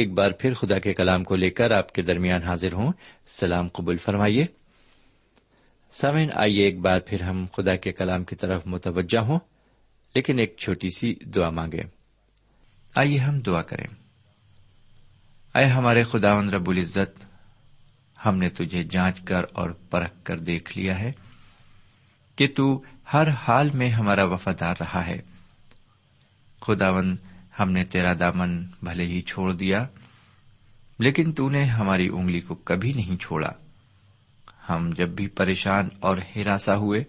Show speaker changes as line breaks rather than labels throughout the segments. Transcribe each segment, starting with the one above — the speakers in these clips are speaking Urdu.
ایک بار پھر خدا کے کلام کو لے کر آپ کے درمیان حاضر ہوں۔ سلام قبول فرمائیے۔ سامعین، آئیے ایک بار پھر ہم خدا کے کلام کی طرف متوجہ ہوں، لیکن ایک چھوٹی سی دعا مانگے آئیے ہم دعا کریں۔ اے ہمارے خدا رب العزت، ہم نے تجھے جانچ کر اور پرکھ کر دیکھ لیا ہے کہ تو ہر حال میں ہمارا وفادار رہا ہے۔ خداون ہم نے تیرا دامن بھلے ہی چھوڑ دیا، لیکن تو نے ہماری انگلی کو کبھی نہیں چھوڑا۔ ہم جب بھی پریشان اور ہراساں ہوئے،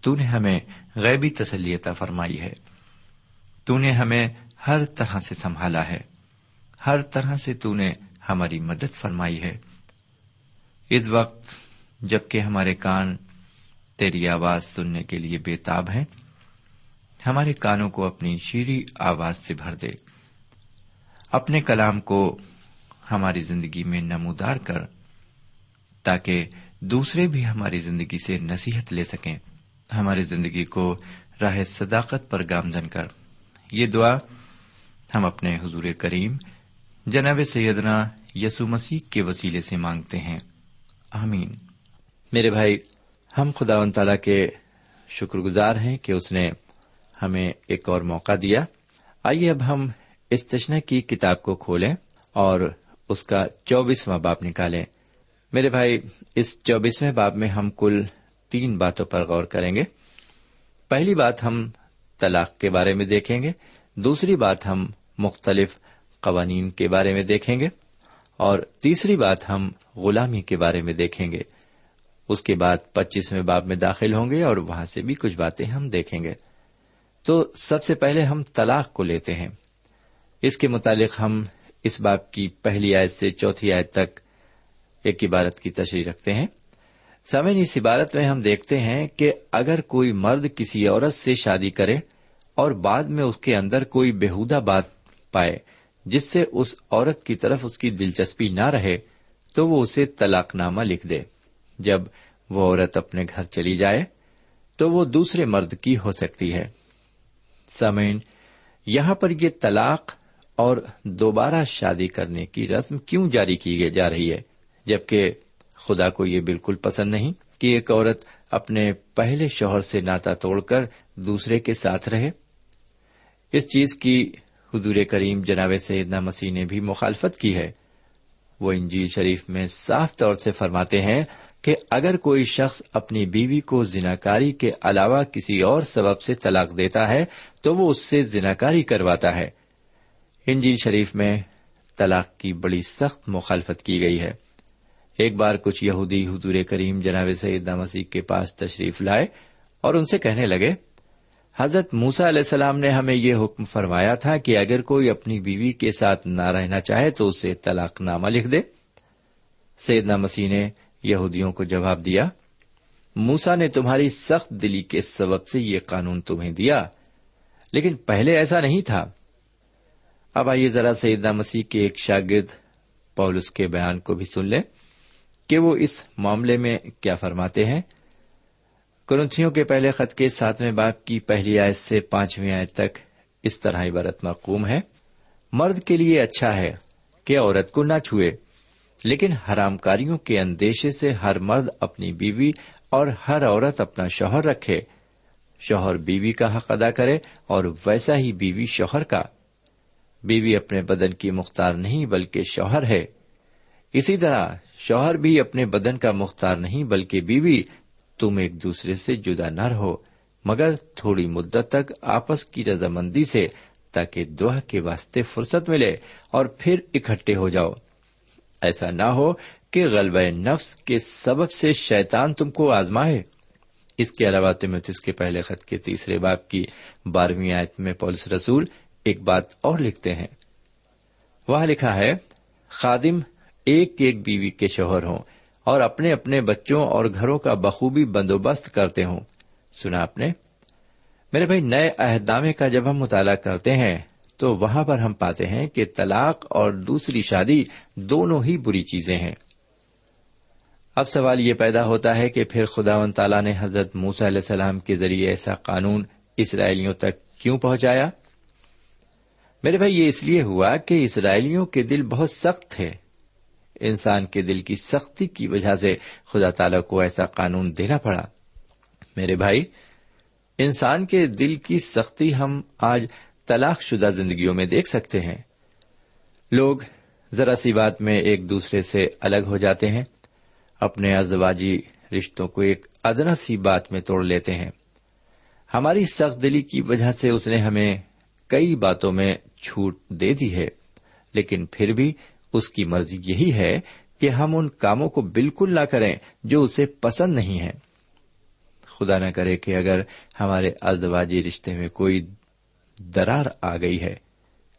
تو نے ہمیں غیبی تسلیتا فرمائی ہے۔ تو نے ہمیں ہر طرح سے سنبھالا ہے۔ ہر طرح سے تو نے ہماری مدد فرمائی ہے۔ اس وقت جبکہ ہمارے کان تیری آواز سننے کے لیے بےتاب ہیں ہمارے کانوں کو اپنی شیری آواز سے بھر دے۔ اپنے کلام کو ہماری زندگی میں نمودار کر تاکہ دوسرے بھی ہماری زندگی سے نصیحت لے سکیں۔ ہماری زندگی کو راہ صداقت پر گامزن کر۔ یہ دعا ہم اپنے حضور کریم جناب سیدنا یسو مسیح کے وسیلے سے مانگتے ہیں۔ آمین۔ میرے بھائی، ہم خدا و تعالی کے شکر گزار ہیں کہ اس نے ہمیں ایک اور موقع دیا۔ آئیے اب ہم استشنا کی کتاب کو کھولیں اور اس کا چوبیسواں باپ نکالیں۔ میرے بھائی، اس چوبیسویں باب میں ہم کل تین باتوں پر غور کریں گے۔ پہلی بات ہم طلاق کے بارے میں دیکھیں گے۔ دوسری بات ہم مختلف قوانین کے بارے میں دیکھیں گے۔ اور تیسری بات ہم غلامی کے بارے میں دیکھیں گے۔ اس کے بعد پچیسویں باب میں داخل ہوں گے اور وہاں سے بھی کچھ باتیں ہم دیکھیں گے۔ تو سب سے پہلے ہم طلاق کو لیتے ہیں۔ اس کے متعلق ہم اس باب کی پہلی آیت سے چوتھی آیت تک ایک عبارت کی تشریح رکھتے ہیں۔ سمن اس عبارت میں ہم دیکھتے ہیں کہ اگر کوئی مرد کسی عورت سے شادی کرے اور بعد میں اس کے اندر کوئی بےحدہ بات پائے جس سے اس عورت کی طرف اس کی دلچسپی نہ رہے، تو وہ اسے طلاق نامہ لکھ دے۔ جب وہ عورت اپنے گھر چلی جائے، تو وہ دوسرے مرد کی ہو سکتی ہے۔ سمین یہاں پر یہ طلاق اور دوبارہ شادی کرنے کی رسم کیوں جاری کی جا رہی ہے؟ جبکہ خدا کو یہ بالکل پسند نہیں کہ ایک عورت اپنے پہلے شوہر سے ناتا توڑ کر دوسرے کے ساتھ رہے۔ اس چیز کی حضور کریم جناب سیدنا مسیح نے بھی مخالفت کی ہے۔ وہ انجیل شریف میں صاف طور سے فرماتے ہیں کہ اگر کوئی شخص اپنی بیوی کو زناکاری کے علاوہ کسی اور سبب سے طلاق دیتا ہے تو وہ اس سے زناکاری کرواتا ہے۔ انجیل شریف میں طلاق کی بڑی سخت مخالفت کی گئی ہے۔ ایک بار کچھ یہودی حضور کریم جناب سعید مسیح کے پاس تشریف لائے اور ان سے کہنے لگے، حضرت موسا علیہ السلام نے ہمیں یہ حکم فرمایا تھا کہ اگر کوئی اپنی بیوی کے ساتھ نہ رہنا چاہے تو اسے طلاق نامہ لکھ دے۔ سیدنا مسیح نے یہودیوں کو جواب دیا موسا نے تمہاری سخت دلی کے سبب سے یہ قانون تمہیں دیا، لیکن پہلے ایسا نہیں تھا۔ اب آئیے ذرا سیدنا مسیح کے ایک شاگرد پولس کے بیان کو بھی سن لیں کہ وہ اس معاملے میں کیا فرماتے ہیں۔ کرنتھیوں کے پہلے خط کے ساتویں باپ کی پہلی آیت سے پانچویں آیت تک اس طرح عبارت مقوم ہے۔ مرد کے لیے اچھا ہے کہ عورت کو نہ چھوئے۔ لیکن حرام کاریوں کے اندیشے سے ہر مرد اپنی بیوی اور ہر عورت اپنا شوہر رکھے۔ شوہر بیوی کا حق ادا کرے اور ویسا ہی بیوی شوہر کا۔ بیوی اپنے بدن کی مختار نہیں بلکہ شوہر ہے۔ اسی طرح شوہر بھی اپنے بدن کا مختار نہیں بلکہ بیوی، تم ایک دوسرے سے جدا نہ رہو، مگر تھوڑی مدت تک آپس کی رضامندی سے تاکہ دعا کے واسطے فرصت ملے اور پھر اکٹھے ہو جاؤ۔ ایسا نہ ہو کہ غلبہ نفس کے سبب سے شیطان تم کو آزمائے۔ اس کے علاوہ تمتس کے پہلے خط کے تیسرے باپ کی بارہویں آیت میں پولس رسول ایک بات اور لکھتے ہیں۔ وہاں لکھا ہے، خادم ایک ایک بیوی کے شوہر ہوں اور اپنے اپنے بچوں اور گھروں کا بخوبی بندوبست کرتے ہوں۔ سنا آپ نے؟ میرے بھائی، نئے عہد نامے کا جب ہم مطالعہ کرتے ہیں تو وہاں پر ہم پاتے ہیں کہ طلاق اور دوسری شادی دونوں ہی بری چیزیں ہیں۔ اب سوال یہ پیدا ہوتا ہے کہ پھر خدا و تعالیٰ نے حضرت موسا علیہ السلام کے ذریعے ایسا قانون اسرائیلیوں تک کیوں پہنچایا؟ میرے بھائی، یہ اس لیے ہوا کہ اسرائیلیوں کے دل بہت سخت تھے۔ انسان کے دل کی سختی کی وجہ سے خدا تعالی کو ایسا قانون دینا پڑا۔ میرے بھائی، انسان کے دل کی سختی ہم آج طلاق شدہ زندگیوں میں دیکھ سکتے ہیں۔ لوگ ذرا سی بات میں ایک دوسرے سے الگ ہو جاتے ہیں، اپنے ازدواجی رشتوں کو ایک ادنا سی بات میں توڑ لیتے ہیں۔ ہماری سخت دلی کی وجہ سے اس نے ہمیں کئی باتوں میں چھوٹ دے دی ہے، لیکن پھر بھی اس کی مرضی یہی ہے کہ ہم ان کاموں کو بالکل نہ کریں جو اسے پسند نہیں ہے خدا نہ کرے کہ اگر ہمارے ازدواجی رشتے میں کوئی درار آ گئی ہے۔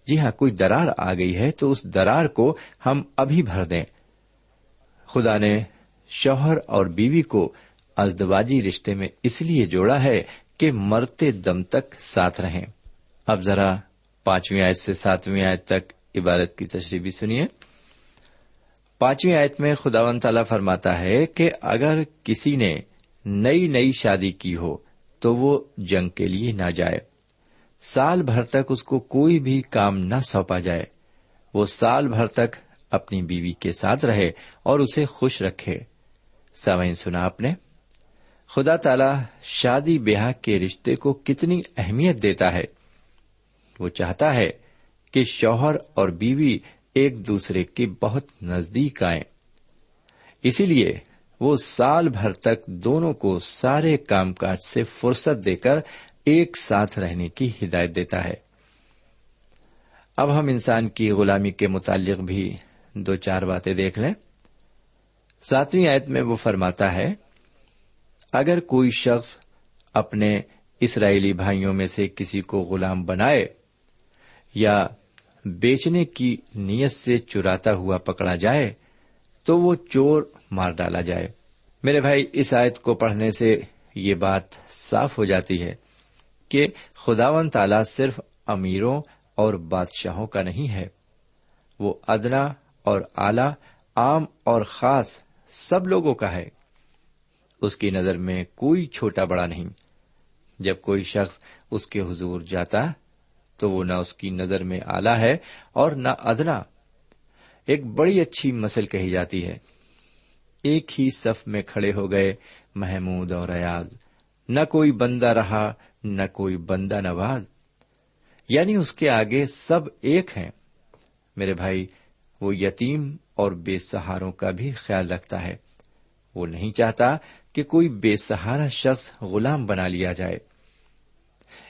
جی ہاں کوئی درار آ گئی ہے تو اس درار کو ہم ابھی بھر دیں۔ خدا نے شوہر اور بیوی کو ازدواجی رشتے میں اس لیے جوڑا ہے کہ مرتے دم تک ساتھ رہیں۔ اب ذرا پانچویں آیت سے ساتویں آیت تک عبارت کی تشریح بھی سنیے۔ پانچویں آیت میں خداون تعالی فرماتا ہے کہ اگر کسی نے نئی نئی شادی کی ہو تو وہ جنگ کے لیے نہ جائے۔ سال بھر تک اس کو کوئی بھی کام نہ سونپا جائے۔ وہ سال بھر تک اپنی بیوی کے ساتھ رہے اور اسے خوش رکھے۔ سوئن سنا آپ نے؟ خدا تعالی شادی بیاہ کے رشتے کو کتنی اہمیت دیتا ہے۔ وہ چاہتا ہے کہ شوہر اور بیوی ایک دوسرے کے بہت نزدیک آئیں۔ اسی لیے وہ سال بھر تک دونوں کو سارے کام کاج سے فرصت دے کر ایک ساتھ رہنے کی ہدایت دیتا ہے۔ اب ہم انسان کی غلامی کے متعلق بھی دو چار باتیں دیکھ لیں۔ ساتویں آیت میں وہ فرماتا ہے، اگر کوئی شخص اپنے اسرائیلی بھائیوں میں سے کسی کو غلام بنائے یا بیچنے کی نیت سے چراتا ہوا پکڑا جائے تو وہ چور مار ڈالا جائے۔ میرے بھائی، اس آیت کو پڑھنے سے یہ بات صاف ہو جاتی ہے۔ کہ خداون تالا صرف امیروں اور بادشاہوں کا نہیں ہے۔ وہ ادنا اور اعلی، عام اور خاص سب لوگوں کا ہے۔ اس کی نظر میں کوئی چھوٹا بڑا نہیں۔ جب کوئی شخص اس کے حضور جاتا تو وہ نہ اس کی نظر میں آلہ ہے اور نہ ادنا۔ ایک بڑی اچھی مسل کہی جاتی ہے۔ ایک ہی صف میں کھڑے ہو گئے محمود اور ایاز۔ نہ کوئی بندہ رہا نہ کوئی بندہ نواز۔ یعنی اس کے آگے سب ایک ہیں۔ میرے بھائی، وہ یتیم اور بے سہاروں کا بھی خیال رکھتا ہے۔ وہ نہیں چاہتا کہ کوئی بے سہارا شخص غلام بنا لیا جائے۔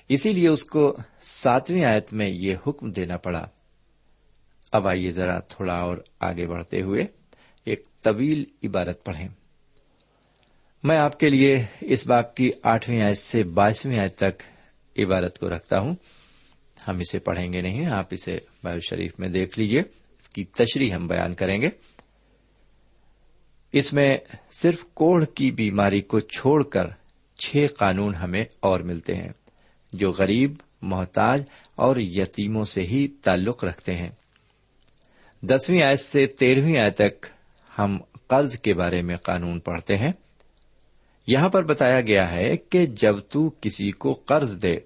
اسی لیے اس کو ساتویں آیت میں یہ حکم دینا پڑا۔ اب آئیے ذرا تھوڑا اور آگے بڑھتے ہوئے ایک طویل عبارت پڑھیں۔ میں آپ کے لیے اس باپ کی آٹھویں آیت سے بائیسویں آیت تک عبارت کو رکھتا ہوں۔ ہم اسے پڑھیں گے نہیں، آپ اسے بائل شریف میں دیکھ لیجیے اس کی تشریح ہم بیان کریں گے۔ اس میں صرف کوڑھ کی بیماری کو چھوڑ کر چھ قانون ہمیں اور ملتے ہیں، جو غریب، محتاج اور یتیموں سے ہی تعلق رکھتے ہیں۔ دسویں آیت سے تیرہویں آیت تک ہم قرض کے بارے میں قانون پڑھتے ہیں۔ یہاں پر بتایا گیا ہے کہ جب تو کسی کو قرض دے،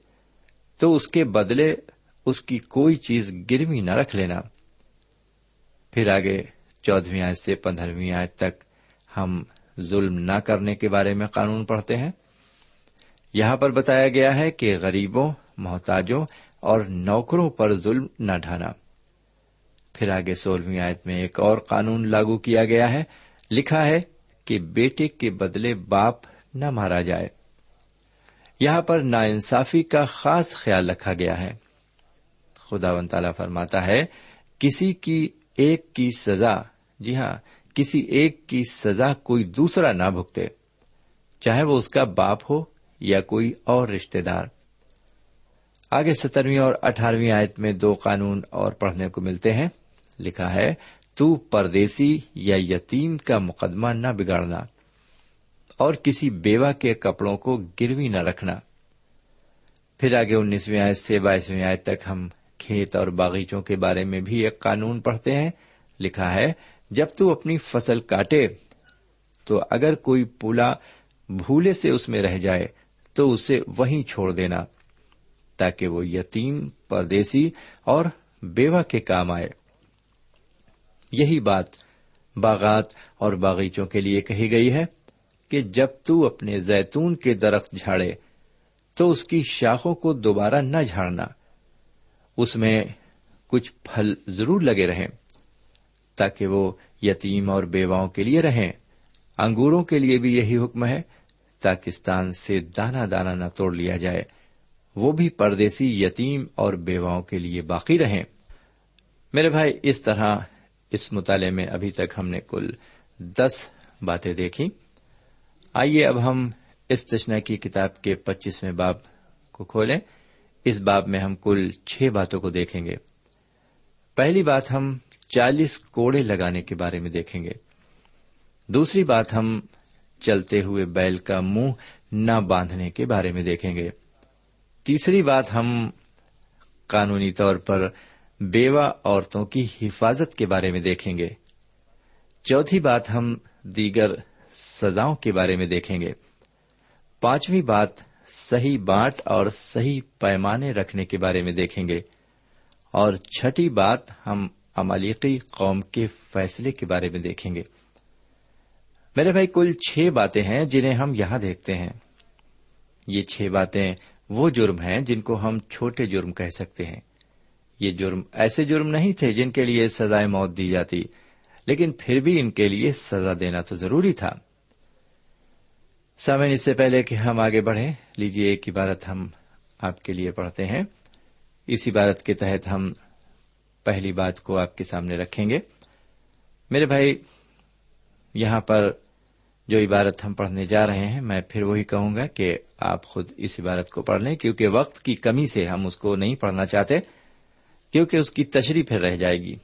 تو اس کے بدلے اس کی کوئی چیز گروی نہ رکھ لینا۔ پھر آگے چودہویں آیت سے پندرہویں آیت تک ہم ظلم نہ کرنے کے بارے میں قانون پڑھتے ہیں۔ یہاں پر بتایا گیا ہے کہ غریبوں، محتاجوں اور نوکروں پر ظلم نہ ڈھانا۔ پھر آگے سولہویں آیت میں ایک اور قانون لاگو کیا گیا ہے، لکھا ہے کہ بیٹے کے بدلے باپ نہ مارا جائے۔ یہاں پر نا انصافی کا خاص خیال رکھا گیا ہے۔ خدا و تعالی فرماتا ہے، کسی کی ایک کی سزا جی ہاں کسی ایک کی سزا کوئی دوسرا نہ بھگتے، چاہے وہ اس کا باپ ہو یا کوئی اور رشتے دار۔ آگے سترویں اور اٹھارہویں آیت میں دو قانون اور پڑھنے کو ملتے ہیں۔ لکھا ہے تو پردیسی یا یتیم کا مقدمہ نہ بگاڑنا اور کسی بیوہ کے کپڑوں کو گروی نہ رکھنا۔ پھر آگے انیسویں آیت سے بائیسویں آیت تک ہم کھیت اور باغیچوں کے بارے میں بھی ایک قانون پڑھتے ہیں۔ لکھا ہے، جب تو اپنی فصل کاٹے، تو اگر کوئی پولا بھولے سے اس میں رہ جائے، تو اسے وہیں چھوڑ دینا، تاکہ وہ یتیم، پردیسی اور بیوہ کے کام آئے۔ یہی بات باغات اور باغیچوں کے لیے کہی گئی ہے کہ جب تو اپنے زیتون کے درخت جھاڑے، تو اس کی شاخوں کو دوبارہ نہ جھاڑنا۔ اس میں کچھ پھل ضرور لگے رہیں تاکہ وہ یتیم اور بیواؤں کے لیے رہیں۔ انگوروں کے لیے بھی یہی حکم ہے۔ پاکستان سے دانا دانا نہ توڑ لیا جائے۔ وہ بھی پردیسی یتیم اور بیواؤں کے لیے باقی رہیں۔ میرے بھائی، اس طرح اس مطالعے میں ابھی تک ہم نے کل دس باتیں دیکھی۔ آئیے اب ہم اس تشنا کی کتاب کے پچیسویں باب کو کھولیں۔ اس باب میں ہم کل چھ باتوں کو دیکھیں گے۔ پہلی بات ہم چالیس کوڑے لگانے کے بارے میں دیکھیں گے۔ دوسری بات ہم چلتے ہوئے بیل کا منہ نہ باندھنے کے بارے میں دیکھیں گے۔ تیسری بات ہم قانونی طور پر بیوہ عورتوں کی حفاظت کے بارے میں دیکھیں گے۔ چوتھی بات ہم دیگر سزاؤں کے بارے میں دیکھیں گے۔ پانچویں بات صحیح بانٹ اور صحیح پیمانے رکھنے کے بارے میں دیکھیں گے۔ اور چھٹی بات ہم امالیقی قوم کے فیصلے کے بارے میں دیکھیں گے۔ میرے بھائی، کل چھ باتیں ہیں جنہیں ہم یہاں دیکھتے ہیں۔ یہ چھ باتیں وہ جرم ہیں جن کو ہم چھوٹے جرم کہہ سکتے ہیں۔ یہ جرم ایسے جرم نہیں تھے جن کے لیے سزائے موت دی جاتی، لیکن پھر بھی ان کے لیے سزا دینا تو ضروری تھا۔ سامن اس سے پہلے کہ ہم آگے بڑھیں لیجیے ایک عبارت ہم آپ کے لیے پڑھتے ہیں۔ اس عبارت کے تحت ہم پہلی بات کو آپ کے سامنے رکھیں گے۔ میرے بھائی، یہاں پر جو عبارت ہم پڑھنے جا رہے ہیں، میں پھر وہی کہوں گا کہ آپ خود اس عبارت کو پڑھ لیں، کیونکہ وقت کی کمی سے ہم اس کو نہیں پڑھنا چاہتے۔ کیونکہ اس کی تشریح پھر رہ جائے گی۔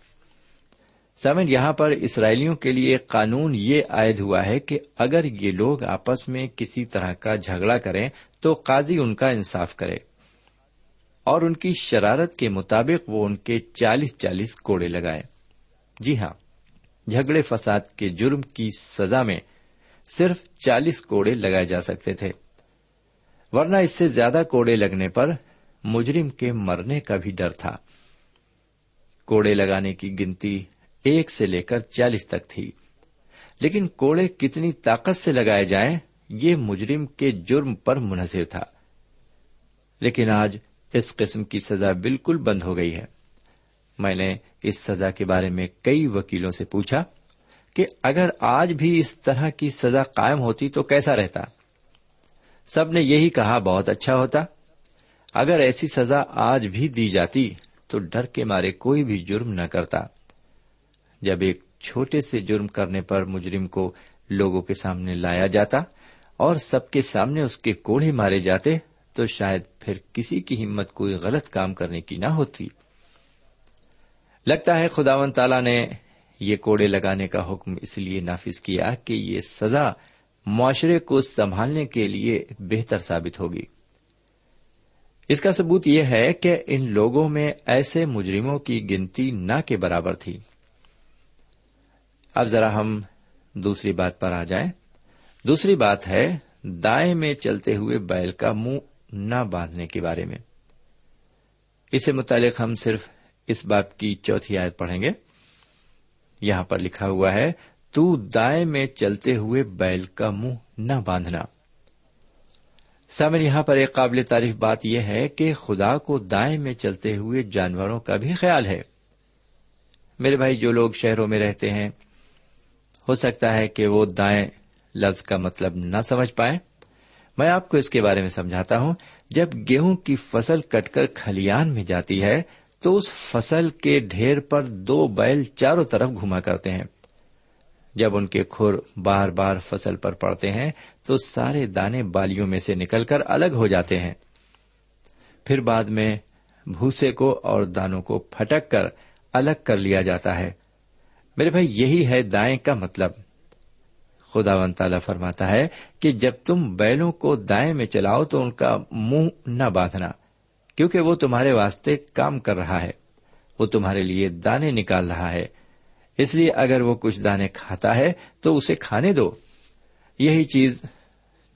سمن یہاں پر اسرائیلیوں کے لیے قانون یہ عائد ہوا ہے کہ اگر یہ لوگ آپس میں کسی طرح کا جھگڑا کریں تو قاضی ان کا انصاف کرے اور ان کی شرارت کے مطابق وہ ان کے چالیس چالیس کوڑے لگائے جی ہاں جھگڑے فساد کے جرم کی سزا میں صرف چالیس کوڑے لگائے جا سکتے تھے۔ ورنہ اس سے زیادہ کوڑے لگنے پر مجرم کے مرنے کا بھی ڈر تھا۔ کوڑے لگانے کی گنتی ایک سے لے کر چالیس تک تھی۔ لیکن کوڑے کتنی طاقت سے لگائے جائیں، یہ مجرم کے جرم پر منحصر تھا۔ لیکن آج اس قسم کی سزا بالکل بند ہو گئی ہے۔ میں نے اس سزا کے بارے میں کئی وکیلوں سے پوچھا کہ اگر آج بھی اس طرح کی سزا قائم ہوتی تو کیسا رہتا؟ سب نے یہی کہا، بہت اچھا ہوتا۔ اگر ایسی سزا آج بھی دی جاتی تو ڈر کے مارے کوئی بھی جرم نہ کرتا۔ جب ایک چھوٹے سے جرم کرنے پر مجرم کو لوگوں کے سامنے لایا جاتا اور سب کے سامنے اس کے کوڑے مارے جاتے، تو شاید پھر کسی کی ہمت کوئی غلط کام کرنے کی نہ ہوتی۔ لگتا ہے خداون تعالی نے یہ کوڑے لگانے کا حکم اس لیے نافذ کیا کہ یہ سزا معاشرے کو سنبھالنے کے لیے بہتر ثابت ہوگی۔ اس کا ثبوت یہ ہے کہ ان لوگوں میں ایسے مجرموں کی گنتی نہ کے برابر تھی۔ اب ذرا ہم دوسری بات پر آ جائیں۔ دوسری بات ہے، دائیں میں چلتے ہوئے بیل کا منہ نہ باندھنے کے بارے میں۔ اسے متعلق ہم صرف اس بات کی چوتھی آیت پڑھیں گے۔ یہاں پر لکھا ہوا ہے، تو دائیں میں چلتے ہوئے بیل کا منہ نہ باندھنا۔ سامن، یہاں پر ایک قابل تعریف بات یہ ہے کہ خدا کو دائیں میں چلتے ہوئے جانوروں کا بھی خیال ہے۔ میرے بھائی، جو لوگ شہروں میں رہتے ہیں، ہو سکتا ہے کہ وہ دائیں لفظ کا مطلب نہ سمجھ پائے میں آپ کو اس کے بارے میں سمجھاتا ہوں، جب گیہوں کی فصل کٹ کر کھلیان میں جاتی ہے، تو اس فصل کے ڈھیر پر دو بیل چاروں طرف گھما کرتے ہیں۔ جب ان کے کھر بار بار فصل پر پڑتے ہیں تو سارے دانے بالیوں میں سے نکل کر الگ ہو جاتے ہیں۔ پھر بعد میں بھوسے کو اور دانوں کو پھٹک کر الگ کر لیا جاتا ہے۔ میرے بھائی، یہی ہے دائیں کا مطلب۔ خدا ون تعالی فرماتا ہے کہ جب تم بیلوں کو دائیں میں چلاؤ تو ان کا منہ نہ باندھنا، کیونکہ وہ تمہارے واسطے کام کر رہا ہے۔ وہ تمہارے لیے دانے نکال رہا ہے۔ اس لیے اگر وہ کچھ دانے کھاتا ہے تو اسے کھانے دو۔ یہی چیز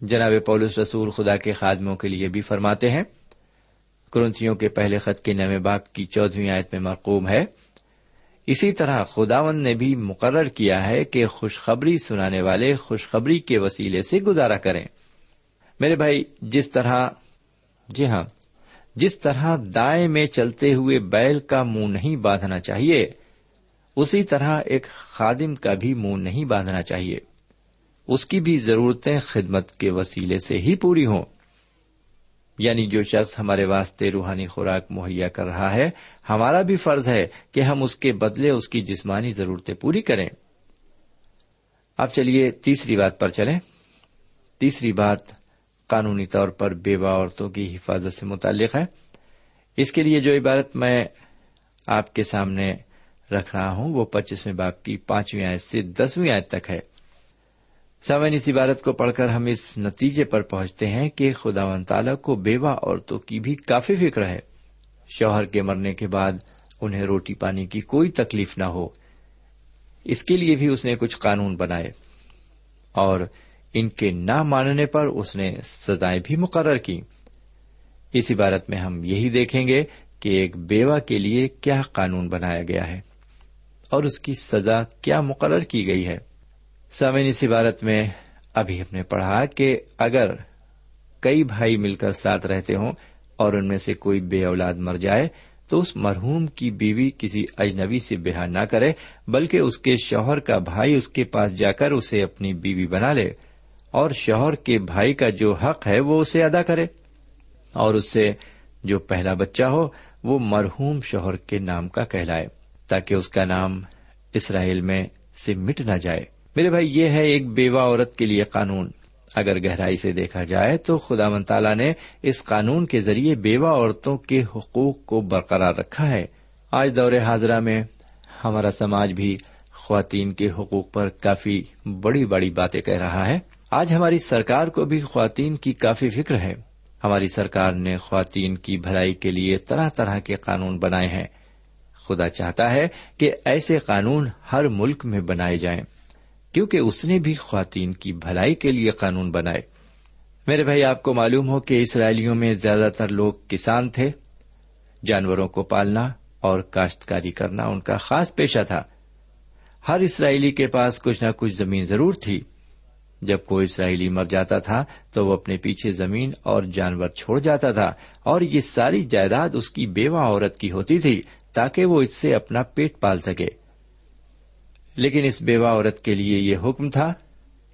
جناب پولس رسول خدا کے خادموں کے لیے بھی فرماتے ہیں۔ کرنتھیوں کے پہلے خط کے نویں باپ کی چودہویں آیت میں مرقوم ہے۔ اسی طرح خداون نے بھی مقرر کیا ہے کہ خوشخبری سنانے والے خوشخبری کے وسیلے سے گزارا کریں۔ میرے بھائی، جس طرح جی ہاں جس طرح دائیں میں چلتے ہوئے بیل کا منہ نہیں باندھنا چاہیے اسی طرح ایک خادم کا بھی منہ نہیں باندھنا چاہیے۔ اس کی بھی ضرورتیں خدمت کے وسیلے سے ہی پوری ہوں۔ یعنی جو شخص ہمارے واسطے روحانی خوراک مہیا کر رہا ہے، ہمارا بھی فرض ہے کہ ہم اس کے بدلے اس کی جسمانی ضرورتیں پوری کریں۔ اب چلیے تیسری بات پر چلیں۔ تیسری بات قانونی طور پر بیوہ عورتوں کی حفاظت سے متعلق ہے۔ اس کے لیے جو عبارت میں آپ کے سامنے رکھ رہا ہوں۔ وہ پچیسویں باپ کی پانچویں آیت سے دسویں آیت تک ہے۔ سامعین، اس عبارت کو پڑھ کر ہم اس نتیجے پر پہنچتے ہیں کہ خدا و تعالیٰ کو بیوہ عورتوں کی بھی کافی فکر ہے۔ شوہر کے مرنے کے بعد انہیں روٹی پانی کی کوئی تکلیف نہ ہو۔ اس کے لیے بھی اس نے کچھ قانون بنائے۔ اور ان کے نہ ماننے پر اس نے سزائیں بھی مقرر کی اس عبارت میں ہم یہی دیکھیں گے کہ ایک بیوہ کے لیے کیا قانون بنایا گیا ہے۔ اور اس کی سزا کیا مقرر کی گئی ہے؟ سامعین، اس عبارت میں ابھی ہم نے پڑھا کہ اگر کئی بھائی مل کر ساتھ رہتے ہوں اور ان میں سے کوئی بے اولاد مر جائے، تو اس مرحوم کی بیوی کسی اجنبی سے بہا نہ کرے، بلکہ اس کے شوہر کا بھائی اس کے پاس جا کر اسے اپنی بیوی بنا لے، اور شوہر کے بھائی کا جو حق ہے وہ اسے ادا کرے۔ اور اس سے جو پہلا بچہ ہو، وہ مرحوم شوہر کے نام کا کہلائے۔ تاکہ اس کا نام اسرائیل میں سے مٹ نہ جائے۔ میرے بھائی، یہ ہے ایک بیوہ عورت کے لیے قانون۔ اگر گہرائی سے دیکھا جائے تو خدا من تعالیٰ نے اس قانون کے ذریعے بیوہ عورتوں کے حقوق کو برقرار رکھا ہے۔ آج دور حاضرہ میں ہمارا سماج بھی خواتین کے حقوق پر کافی بڑی بڑی باتیں کہہ رہا ہے۔ آج ہماری سرکار کو بھی خواتین کی کافی فکر ہے۔ ہماری سرکار نے خواتین کی بھلائی کے لیے طرح طرح کے قانون بنائے ہیں۔ خدا چاہتا ہے کہ ایسے قانون ہر ملک میں بنائے جائیں، کیونکہ اس نے بھی خواتین کی بھلائی کے لیے قانون بنائے۔ میرے بھائی، آپ کو معلوم ہو کہ اسرائیلیوں میں زیادہ تر لوگ کسان تھے۔ جانوروں کو پالنا اور کاشتکاری کرنا ان کا خاص پیشہ تھا۔ ہر اسرائیلی کے پاس کچھ نہ کچھ زمین ضرور تھی۔ جب کوئی اسرائیلی مر جاتا تھا تو وہ اپنے پیچھے زمین اور جانور چھوڑ جاتا تھا اور یہ ساری جائیداد اس کی بیوہ عورت کی ہوتی تھی۔ تاکہ وہ اس سے اپنا پیٹ پال سکے۔ لیکن اس بیوہ عورت کے لیے یہ حکم تھا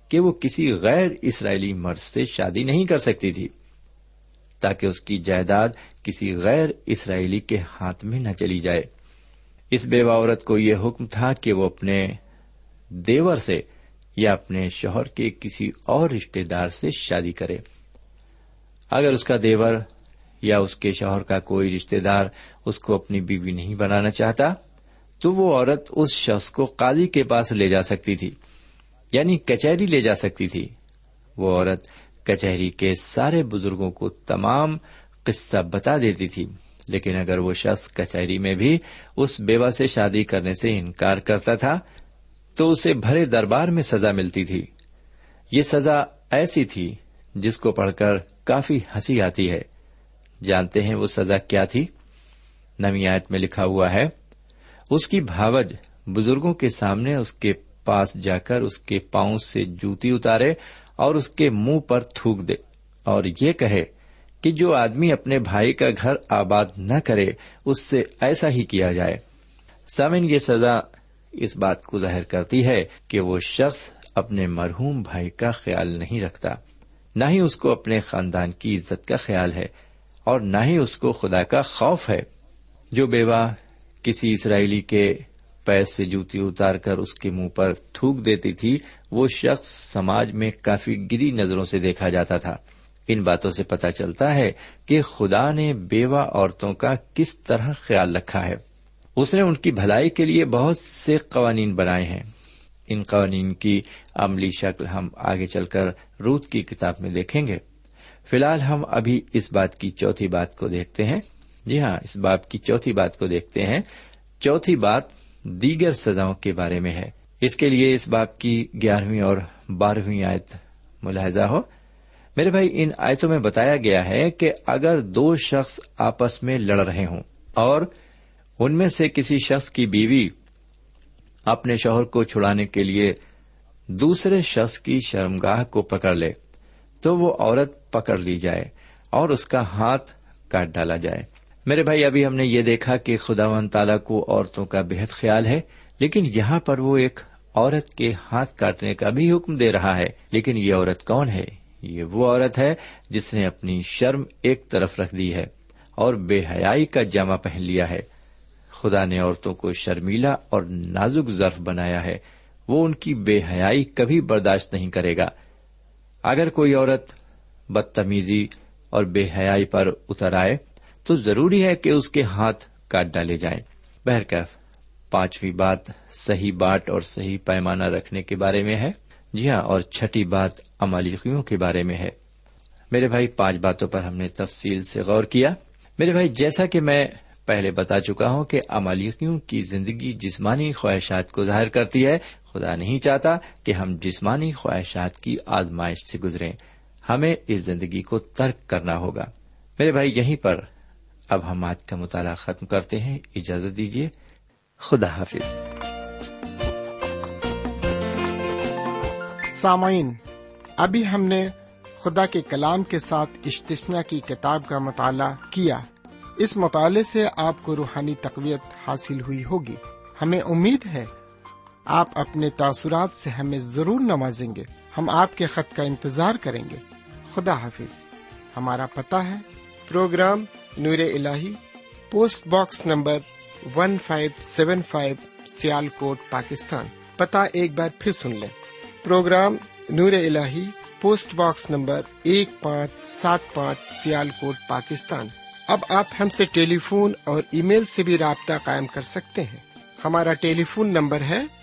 کہ وہ کسی غیر اسرائیلی مرد سے شادی نہیں کر سکتی تھی، تاکہ اس کی جائیداد کسی غیر اسرائیلی کے ہاتھ میں نہ چلی جائے۔ اس بیوہ عورت کو یہ حکم تھا کہ وہ اپنے دیور سے یا اپنے شوہر کے کسی اور رشتے دار سے شادی کرے۔ اگر اس کا دیور یا اس کے شوہر کا کوئی رشتے دار اس کو اپنی بیوی نہیں بنانا چاہتا، تو وہ عورت اس شخص کو قاضی کے پاس لے جا سکتی تھی یعنی کچہری لے جا سکتی تھی۔ وہ عورت کچہری کے سارے بزرگوں کو تمام قصہ بتا دیتی تھی، لیکن اگر وہ شخص کچہری میں بھی اس بیوہ سے شادی کرنے سے انکار کرتا تھا، تو اسے بھرے دربار میں سزا ملتی تھی۔ یہ سزا ایسی تھی جس کو پڑھ کر کافی ہنسی آتی ہے۔ جانتے ہیں وہ سزا کیا تھی؟ نمیات میں لکھا ہوا ہے، اس کی بھاوج بزرگوں کے سامنے اس کے پاس جا کر اس کے پاؤں سے جوتی اتارے اور اس کے منہ پر تھوک دے اور یہ کہے کہ جو آدمی اپنے بھائی کا گھر آباد نہ کرے، اس سے ایسا ہی کیا جائے۔ سامن یہ سزا اس بات کو ظاہر کرتی ہے کہ وہ شخص اپنے مرحوم بھائی کا خیال نہیں رکھتا، نہ ہی اس کو اپنے خاندان کی عزت کا خیال ہے۔ اور نہ ہی اس کو خدا کا خوف ہے۔ جو بیوہ کسی اسرائیلی کے پیر سے جوتی اتار کر اس کے منہ پر تھوک دیتی تھی، وہ شخص سماج میں کافی گری نظروں سے دیکھا جاتا تھا۔ ان باتوں سے پتا چلتا ہے کہ خدا نے بیوہ عورتوں کا کس طرح خیال رکھا ہے۔ اس نے ان کی بھلائی کے لیے بہت سے قوانین بنائے ہیں۔ ان قوانین کی عملی شکل ہم آگے چل کر روت کی کتاب میں دیکھیں گے۔ فی الحال ہم ابھی اس بات کی چوتھی بات کو دیکھتے ہیں۔ جی ہاں اس باپ کی چوتھی بات کو دیکھتے ہیں۔ چوتھی بات دیگر سزاؤں کے بارے میں ہے۔ اس کے لیے اس باپ کی گیارہویں اور بارہویں آیت ملاحظہ ہو۔ میرے بھائی، ان آیتوں میں بتایا گیا ہے کہ اگر دو شخص آپس میں لڑ رہے ہوں اور ان میں سے کسی شخص کی بیوی اپنے شوہر کو چھڑانے کے لیے دوسرے شخص کی شرمگاہ کو پکڑ لے تو وہ عورت پکڑ لی جائے اور اس کا ہاتھ کاٹ ڈالا جائے۔ میرے بھائی، ابھی ہم نے یہ دیکھا کہ خدا و تعالیٰ کو عورتوں کا بےحد خیال ہے، لیکن یہاں پر وہ ایک عورت کے ہاتھ کاٹنے کا بھی حکم دے رہا ہے۔ لیکن یہ عورت کون ہے؟ یہ وہ عورت ہے جس نے اپنی شرم ایک طرف رکھ دی ہے اور بے حیائی کا جامع پہن لیا ہے۔ خدا نے عورتوں کو شرمیلا اور نازک ظرف بنایا ہے۔ وہ ان کی بے حیائی کبھی برداشت نہیں کرے گا۔ اگر کوئی عورت بدتمیزی اور بے حیائی پر اتر آئے، تو ضروری ہے کہ اس کے ہاتھ کاٹ ڈالے جائیں۔ بہرکیف، پانچویں بات صحیح باٹ اور صحیح پیمانہ رکھنے کے بارے میں ہے۔ جی ہاں اور چھٹی بات امالیقیوں کے بارے میں ہے۔ میرے بھائی، پانچ باتوں پر ہم نے تفصیل سے غور کیا۔ میرے بھائی، جیسا کہ میں پہلے بتا چکا ہوں کہ امالیقیوں کی زندگی جسمانی خواہشات کو ظاہر کرتی ہے خدا نہیں چاہتا کہ ہم جسمانی خواہشات کی آزمائش سے گزریں۔ ہمیں اس زندگی کو ترک کرنا ہوگا۔ میرے بھائی، یہیں پر اب ہم آج کا مطالعہ ختم کرتے ہیں۔ اجازت دیجیے خدا حافظ۔
سامعین، ابھی ہم نے خدا کے کلام کے ساتھ اشتسنا کی کتاب کا مطالعہ کیا۔ اس مطالعے سے آپ کو روحانی تقویت حاصل ہوئی ہوگی۔ ہمیں امید ہے آپ اپنے تاثرات سے ہمیں ضرور نوازیں گے۔ ہم آپ کے خط کا انتظار کریں گے۔ خدا حافظ۔ ہمارا پتہ ہے۔ پروگرام نور ال post box number one five seven five Sialkot Pakistan. پتہ ایک بار پھر سن لیں۔ پروگرام نور ال پوسٹ باکس نمبر ایک پانچ سات پانچ سیال کوٹ پاکستان۔ اب آپ ہم سے ٹیلی فون اور ای میل سے بھی رابطہ قائم کر سکتے ہیں۔ ہمارا ٹیلی فون نمبر ہے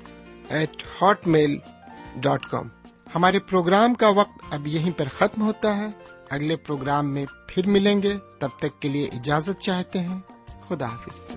eight Hotmail dot com ہمارے پروگرام کا وقت اب یہیں پر ختم ہوتا ہے۔ اگلے پروگرام میں پھر ملیں گے۔ تب تک کے لیے اجازت چاہتے ہیں۔ خدا حافظ۔